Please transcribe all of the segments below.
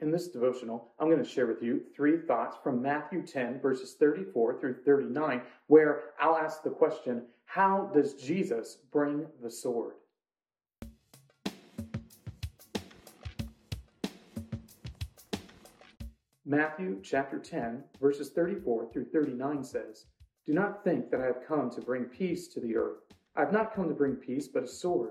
In this devotional, I'm going to share with you three thoughts from Matthew 10, verses 34 through 39, where I'll ask the question How does Jesus bring the sword? Matthew chapter 10, verses 34 through 39 says, Do not think that I have come to bring peace to the earth. I have not come to bring peace, but a sword.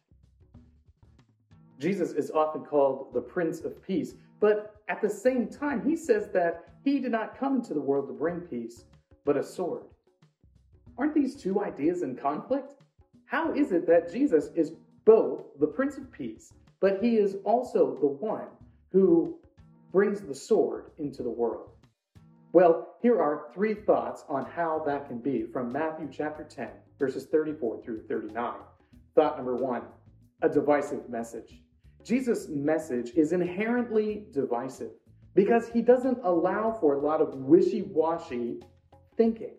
Jesus is often called the Prince of Peace, but at the same time, he says that he did not come into the world to bring peace, but a sword. Aren't these two ideas in conflict? How is it that Jesus is both the Prince of Peace, but he is also the one who brings the sword into the world? Well, here are three thoughts on how that can be from Matthew chapter 10, verses 34 through 39. Thought number one a divisive message. Jesus' message is inherently divisive because he doesn't allow for a lot of wishy washy thinking.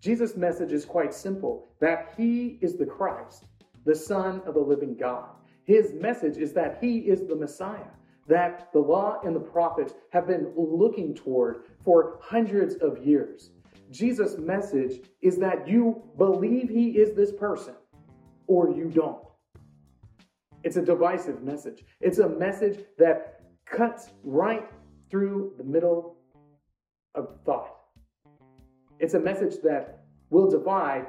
Jesus' message is quite simple that he is the Christ, the Son of the living God. His message is that he is the Messiah, that the law and the prophets have been looking toward for hundreds of years. Jesus' message is that you believe he is this person or you don't. It's a divisive message. It's a message that cuts right through the middle of thought. It's a message that will divide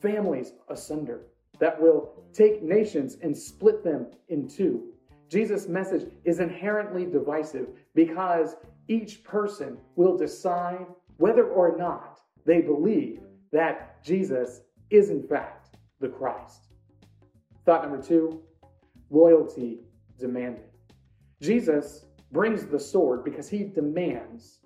families asunder, that will take nations and split them in two. Jesus' message is inherently divisive because each person will decide whether or not they believe that Jesus is, in fact, the Christ. Thought number two loyalty demanded. Jesus brings the sword because he demands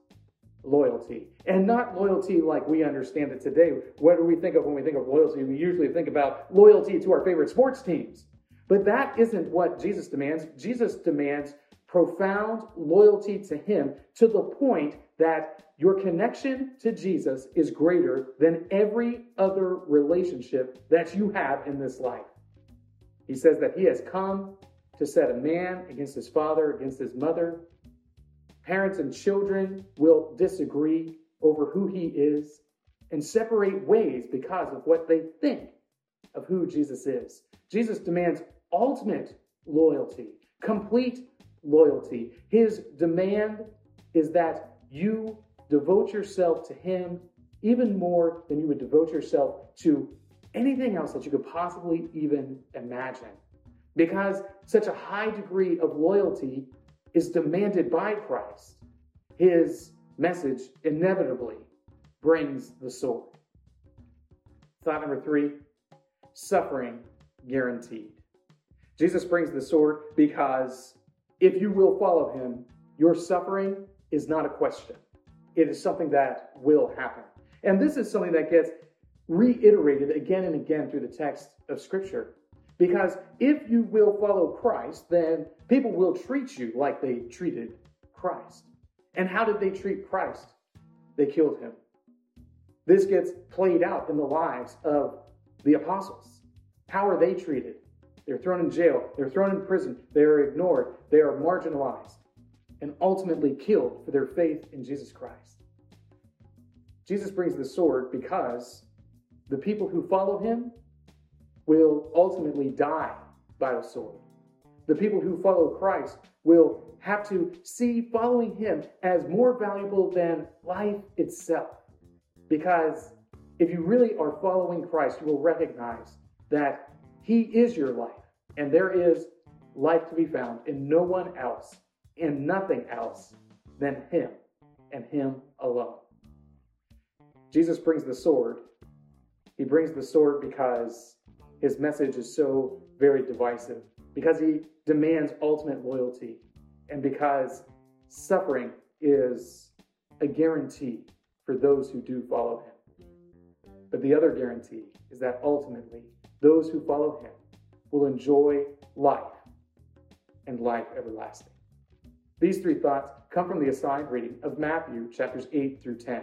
loyalty and not loyalty like we understand it today. What do we think of when we think of loyalty? We usually think about loyalty to our favorite sports teams. But that isn't what Jesus demands. Jesus demands profound loyalty to him to the point that your connection to Jesus is greater than every other relationship that you have in this life. He says that he has come to set a man against his father, against his mother. Parents and children will disagree over who he is and separate ways because of what they think of who Jesus is. Jesus demands ultimate loyalty, complete loyalty. His demand is that you devote yourself to him even more than you would devote yourself to anything else that you could possibly even imagine. Because such a high degree of loyalty is demanded by Christ, his message inevitably brings the sword. Thought number three suffering guaranteed. Jesus brings the sword because if you will follow him, your suffering is not a question. It is something that will happen. And this is something that gets reiterated again and again through the text of Scripture. Because if you will follow Christ, then people will treat you like they treated Christ. And how did they treat Christ? They killed him. This gets played out in the lives of the apostles. How are they treated? They're thrown in jail, they're thrown in prison, they are ignored, they are marginalized, and ultimately killed for their faith in Jesus Christ. Jesus brings the sword because the people who follow him will ultimately die by the sword. The people who follow Christ will have to see following him as more valuable than life itself. Because if you really are following Christ, you will recognize that he is your life, and there is life to be found in no one else, in nothing else than him and him alone. Jesus brings the sword he brings the sword because his message is so very divisive, because he demands ultimate loyalty, and because suffering is a guarantee for those who do follow him. But the other guarantee is that ultimately, those who follow him will enjoy life and life everlasting. These three thoughts come from the assigned reading of Matthew chapters 8 through 10.